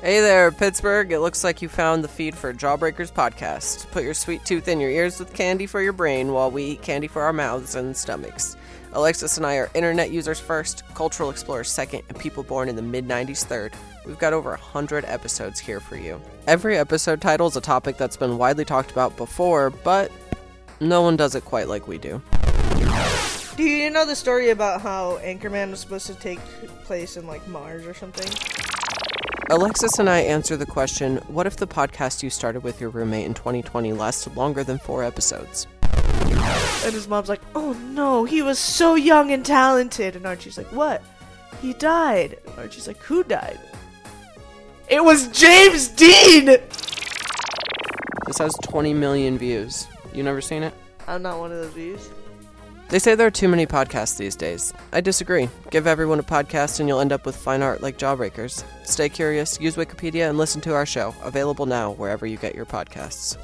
Hey there, Pittsburgh. It looks like you found the feed for Jawbreakers podcast. Put your sweet tooth in your ears with candy for your brain while we eat candy for our mouths and stomachs. Alexis and I are internet users first, cultural explorers second, and people born in the mid 90s third. We've got over 100 episodes here for you. Every episode title is a topic that's been widely talked about before, but no one does it quite like we do. Do you know the story about how Anchorman was supposed to take place in like Mars or something? Alexis and I answer the question what if the podcast you started with your roommate in 2020 lasted longer than four episodes? And his mom's like, "Oh no, he was so young and talented." And Archie's like, "What? He died." And Archie's like, "Who died?" It was James Dean. This has 20 million views. You never seen it? I'm not one of those views. They say there are too many podcasts these days. I disagree. Give everyone a podcast and you'll end up with fine art like Jawbreakers. Stay curious, use Wikipedia, and listen to our show. Available now wherever you get your podcasts.